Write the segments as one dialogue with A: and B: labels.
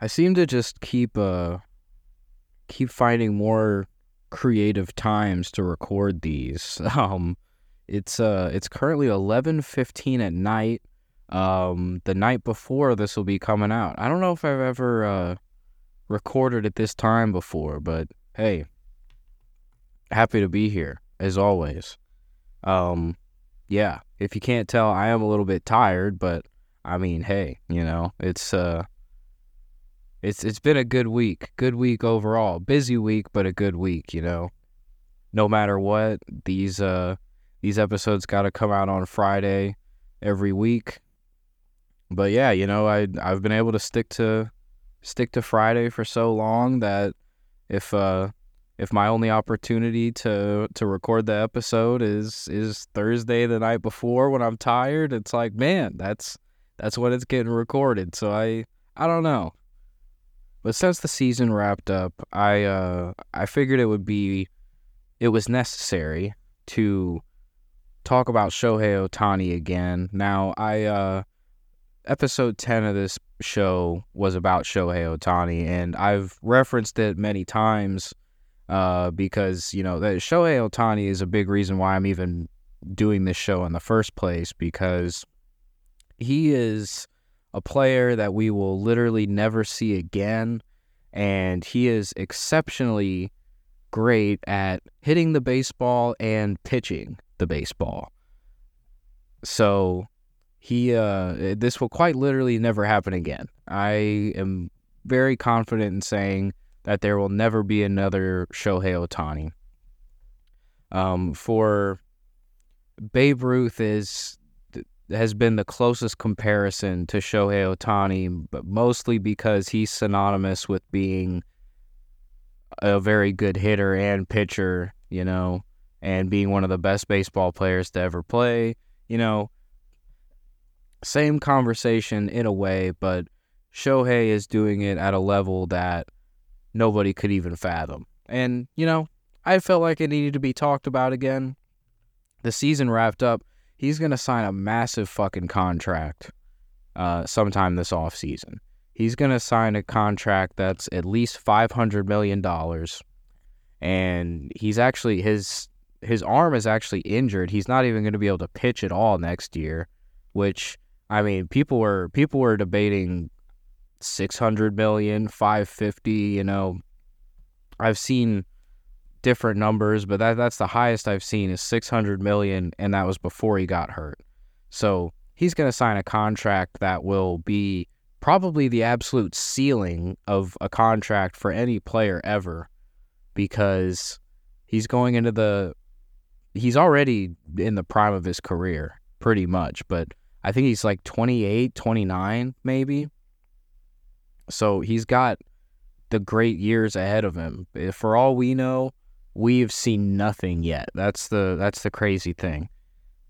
A: I seem to just keep uh keep finding more creative times to record these. Um it's uh it's currently 11:15 at night. Um the night before this will be coming out. I don't know if I've ever uh recorded at this time before, but hey, happy to be here as always. Um yeah, if you can't tell, I am a little bit tired, but I mean, hey, you know, it's uh it's it's been a good week. Good week overall. Busy week, but a good week, you know. No matter what, these uh these episodes got to come out on Friday every week. But yeah, you know, I I've been able to stick to stick to Friday for so long that if uh if my only opportunity to to record the episode is is Thursday the night before when I'm tired, it's like, man, that's that's when it's getting recorded. So I I don't know. But since the season wrapped up, I uh I figured it would be it was necessary to talk about Shohei Ohtani again. Now, I uh episode 10 of this show was about Shohei Ohtani and I've referenced it many times uh because, you know, that Shohei Ohtani is a big reason why I'm even doing this show in the first place because he is a player that we will literally never see again. And he is exceptionally great at hitting the baseball and pitching the baseball. So he uh this will quite literally never happen again. I am very confident in saying that there will never be another Shohei Ohtani. Um for Babe Ruth is has been the closest comparison to Shohei Ohtani, but mostly because he's synonymous with being a very good hitter and pitcher, you know, and being one of the best baseball players to ever play, you know. Same conversation in a way, but Shohei is doing it at a level that nobody could even fathom. And, you know, I felt like it needed to be talked about again. The season wrapped up he's going to sign a massive fucking contract uh, sometime this off season. He's going to sign a contract that's at least $500 million. And he's actually, his his arm is actually injured. He's not even going to be able to pitch at all next year, which I mean, people were people were debating 600 million, 550, you know. I've seen different numbers, but that that's the highest I've seen is 600 million and that was before he got hurt. So, he's going to sign a contract that will be probably the absolute ceiling of a contract for any player ever because he's going into the he's already in the prime of his career pretty much, but I think he's like 28, 29 maybe. So, he's got the great years ahead of him. For all we know, we've seen nothing yet. That's the that's the crazy thing.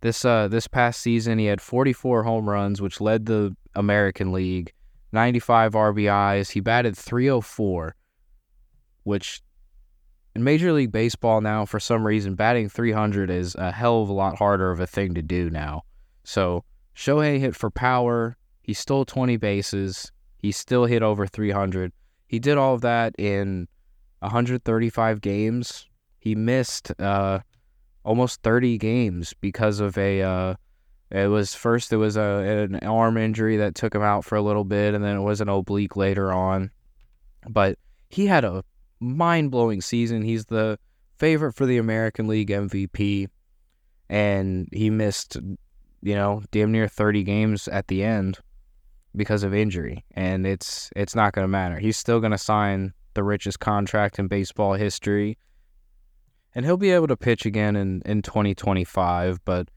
A: This uh this past season he had 44 home runs, which led the American League, 95 RBIs. He batted 304, which in Major League Baseball now for some reason batting 300 is a hell of a lot harder of a thing to do now. So Shohei hit for power. He stole 20 bases. He still hit over 300. He did all of that in 135 games, he missed uh, almost 30 games because of a. Uh, it was first it was a an arm injury that took him out for a little bit, and then it was an oblique later on. But he had a mind blowing season. He's the favorite for the American League MVP, and he missed, you know, damn near 30 games at the end because of injury, and it's it's not going to matter. He's still going to sign the richest contract in baseball history and he'll be able to pitch again in, in 2025. But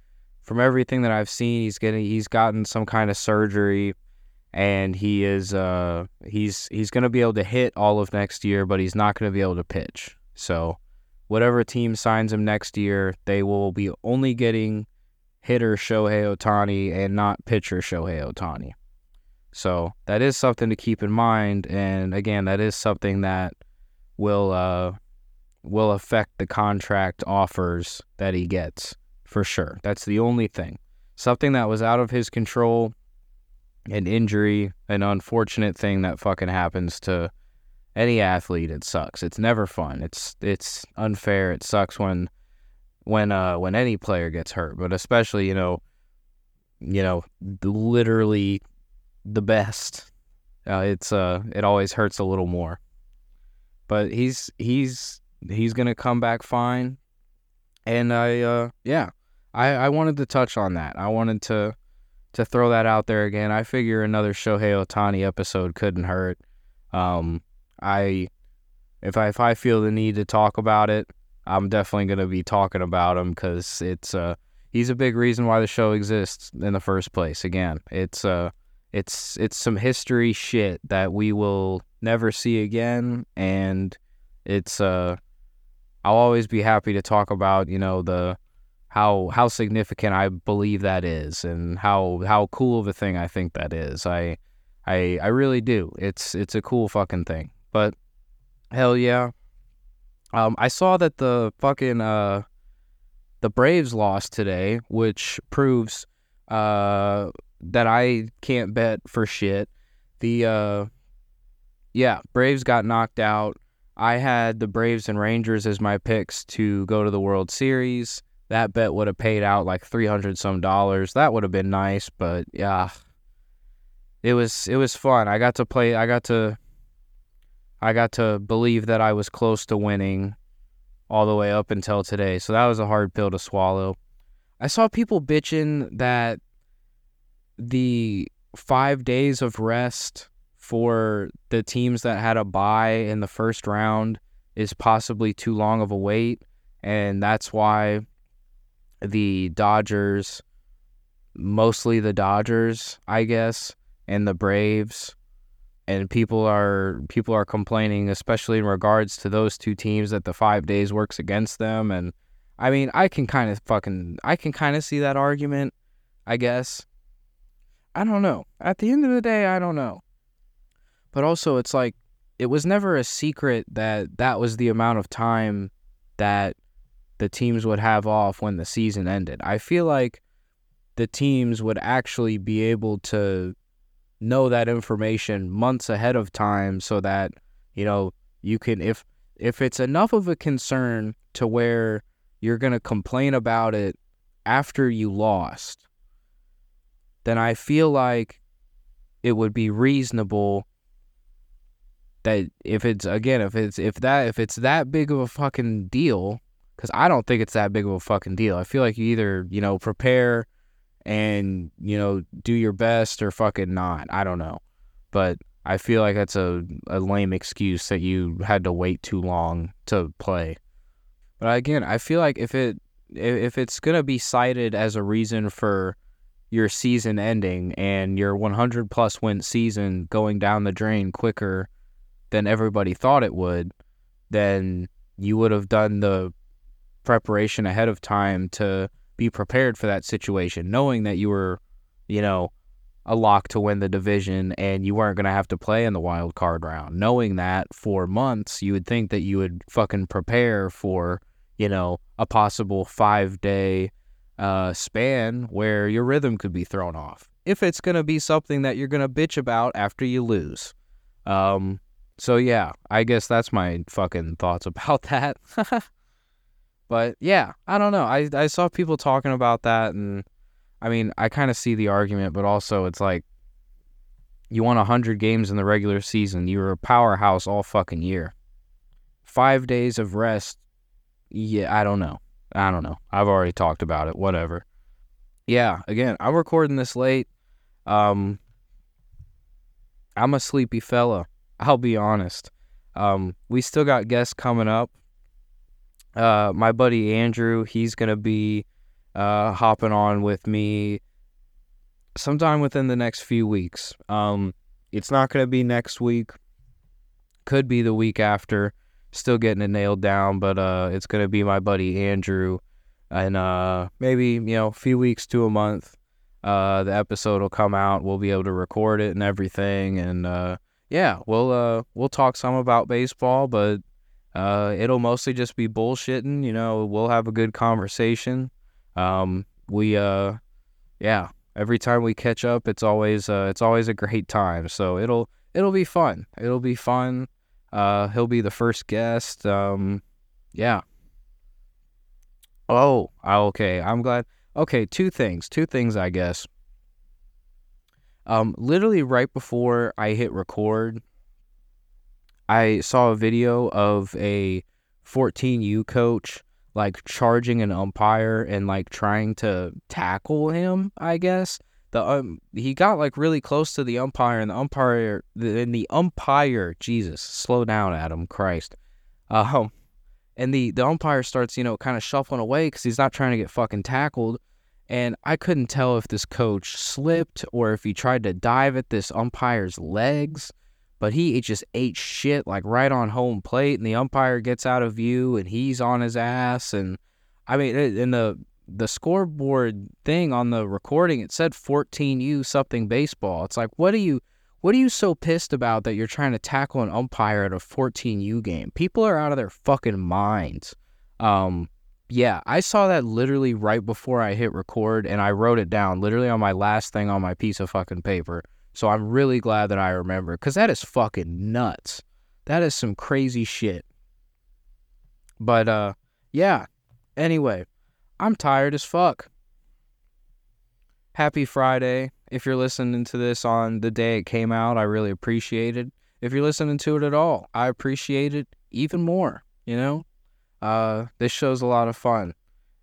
A: from everything that I've seen, he's getting he's gotten some kind of surgery, and he is uh he's he's going to be able to hit all of next year, but he's not going to be able to pitch. So whatever team signs him next year, they will be only getting hitter Shohei Ohtani and not pitcher Shohei Ohtani. So that is something to keep in mind, and again, that is something that will uh, will affect the contract offers that he gets for sure. That's the only thing. Something that was out of his control an injury, an unfortunate thing that fucking happens to any athlete. It sucks. It's never fun. It's it's unfair. It sucks when when uh when any player gets hurt, but especially you know you know literally the best. Uh, it's uh it always hurts a little more. But he's he's he's gonna come back fine, and I uh yeah I I wanted to touch on that. I wanted to to throw that out there again. I figure another Shohei Ohtani episode couldn't hurt. Um, I if I if I feel the need to talk about it, I'm definitely gonna be talking about him because it's uh he's a big reason why the show exists in the first place. Again, it's uh it's it's some history shit that we will never see again, and it's uh I'll always be happy to talk about you know the how how significant I believe that is and how how cool of a thing I think that is. I I I really do. It's it's a cool fucking thing. But hell yeah. Um I saw that the fucking uh the Braves lost today, which proves uh that I can't bet for shit. The uh yeah, Braves got knocked out. I had the Braves and Rangers as my picks to go to the World Series that bet would have paid out like 300 some dollars. That would have been nice, but yeah. It was it was fun. I got to play I got to I got to believe that I was close to winning all the way up until today. So that was a hard pill to swallow. I saw people bitching that the 5 days of rest for the teams that had a bye in the first round is possibly too long of a wait and that's why the Dodgers, mostly the Dodgers, I guess, and the Braves. And people are people are complaining, especially in regards to those two teams, that the five days works against them. And I mean, I can kind of fucking I can kind of see that argument, I guess. I don't know. At the end of the day, I don't know. But also, it's like it was never a secret that that was the amount of time that the teams would have off when the season ended. I feel like the teams would actually be able to know that information months ahead of time so that, you know, you can if if it's enough of a concern to where you're going to complain about it after you lost, then I feel like it would be reasonable that if it's again if it's if that if it's that big of a fucking deal because I don't think it's that big of a fucking deal. I feel like you either, you know, prepare and, you know, do your best or fucking not. I don't know. But I feel like that's a, a lame excuse that you had to wait too long to play. But again, I feel like if it if it's gonna be cited as a reason for your season ending and your 100 plus win season going down the drain quicker than everybody thought it would, then you would have done the preparation ahead of time to be prepared for that situation, knowing that you were, you know, a lock to win the division and you weren't going to have to play in the wild card round. Knowing that for months, you would think that you would fucking prepare for, you know, a possible five day uh, span where your rhythm could be thrown off. If it's going to be something that you're going to bitch about after you lose. Um, so yeah, I guess that's my fucking thoughts about that. But yeah, I don't know. I I saw people talking about that, and I mean, I kind of see the argument, but also it's like you won hundred games in the regular season. You were a powerhouse all fucking year. Five days of rest. Yeah, I don't know. I don't know. I've already talked about it. Whatever. Yeah, again, I'm recording this late. Um, I'm a sleepy fella. I'll be honest. Um, we still got guests coming up uh, my buddy Andrew, he's gonna be uh, hopping on with me sometime within the next few weeks. Um, it's not gonna be next week. Could be the week after. Still getting it nailed down, but uh, it's gonna be my buddy Andrew, and uh, maybe you know a few weeks to a month. Uh, the episode will come out. We'll be able to record it and everything, and uh, yeah, we'll uh, we'll talk some about baseball, but uh, it'll mostly just be bullshitting. You know, we'll have a good conversation. Um, we, uh, yeah, every time we catch up, it's always uh, it's always a great time. So it'll it'll be fun. It'll be fun. Uh, he'll be the first guest. Um, yeah. Oh, okay. I'm glad. Okay, two things. Two things, I guess. Um, literally right before I hit record, I saw a video of a 14U coach like charging an umpire and like trying to tackle him, I guess. The um, he got like really close to the umpire and the umpire and the umpire, Jesus, slow down, Adam Christ. Um and the the umpire starts, you know, kind of shuffling away cuz he's not trying to get fucking tackled. And I couldn't tell if this coach slipped or if he tried to dive at this umpire's legs but he just ate shit like right on home plate and the umpire gets out of view and he's on his ass and i mean in the the scoreboard thing on the recording it said 14u something baseball. It's like what are you what are you so pissed about that you're trying to tackle an umpire at a 14u game? People are out of their fucking minds. Um yeah i saw that literally right before i hit record and i wrote it down literally on my last thing on my piece of fucking paper so I'm really glad that I remember because that is fucking nuts. That is some crazy shit. But uh yeah. Anyway, I'm tired as fuck. Happy Friday. If you're listening to this on the day it came out, I really appreciate it. If you're listening to it at all, I appreciate it even more, you know? Uh this show's a lot of fun.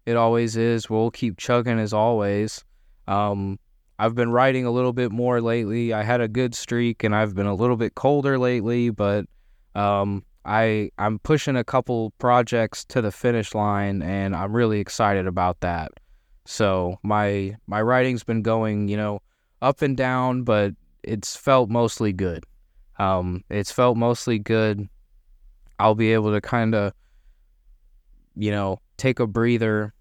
A: It always is. We'll keep chugging as always. Um I've been writing a little bit more lately. I had a good streak and I've been a little bit colder lately, but um, I I'm pushing a couple projects to the finish line and I'm really excited about that. So my my writing's been going, you know, up and down, but it's felt mostly good. Um, it's felt mostly good. I'll be able to kind of, you know, take a breather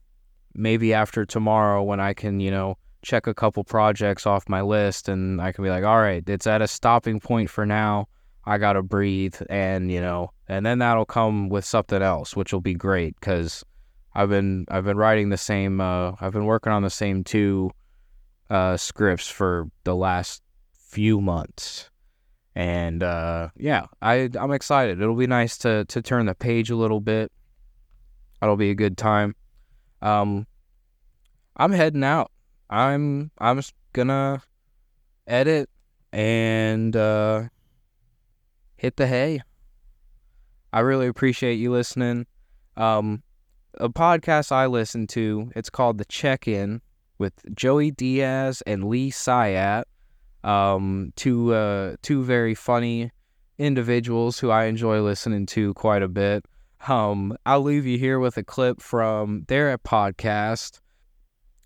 A: maybe after tomorrow when I can, you know, check a couple projects off my list and I can be like, all right, it's at a stopping point for now. I got to breathe and, you know, and then that'll come with something else, which will be great cuz I've been I've been writing the same uh I've been working on the same two uh scripts for the last few months. And uh yeah, I I'm excited. It'll be nice to to turn the page a little bit. That'll be a good time. Um I'm heading out. I'm I'm gonna edit and uh, hit the hay. I really appreciate you listening. Um, a podcast I listen to, it's called The Check In with Joey Diaz and Lee Syatt. Um, two uh, two very funny individuals who I enjoy listening to quite a bit. Um, I'll leave you here with a clip from their podcast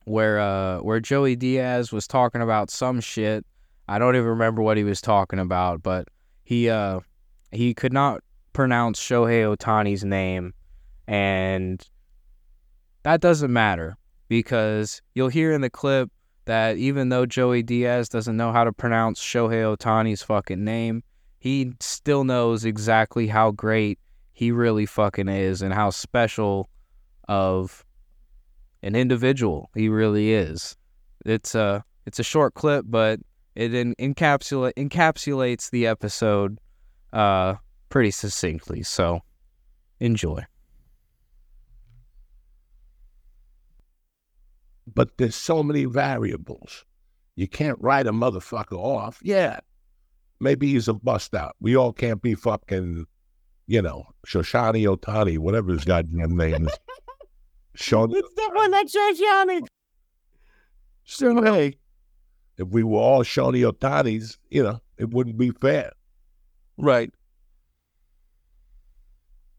A: where uh where Joey Diaz was talking about some shit. I don't even remember what he was talking about, but he uh he could not pronounce Shohei Ohtani's name and that doesn't matter because you'll hear in the clip that even though Joey Diaz doesn't know how to pronounce Shohei Ohtani's fucking name, he still knows exactly how great he really fucking is and how special of an individual. He really is. It's a it's a short clip, but it encapsulates the episode uh, pretty succinctly. So enjoy.
B: But there's so many variables. You can't write a motherfucker off. Yeah, maybe he's a bust out. We all can't be fucking, you know, Shoshani Otani, whatever his goddamn name is. Sean.
C: It's the one that Shoshani.
B: So, hey, if we were all Shawnee Otanis, you know, it wouldn't be fair.
C: Right.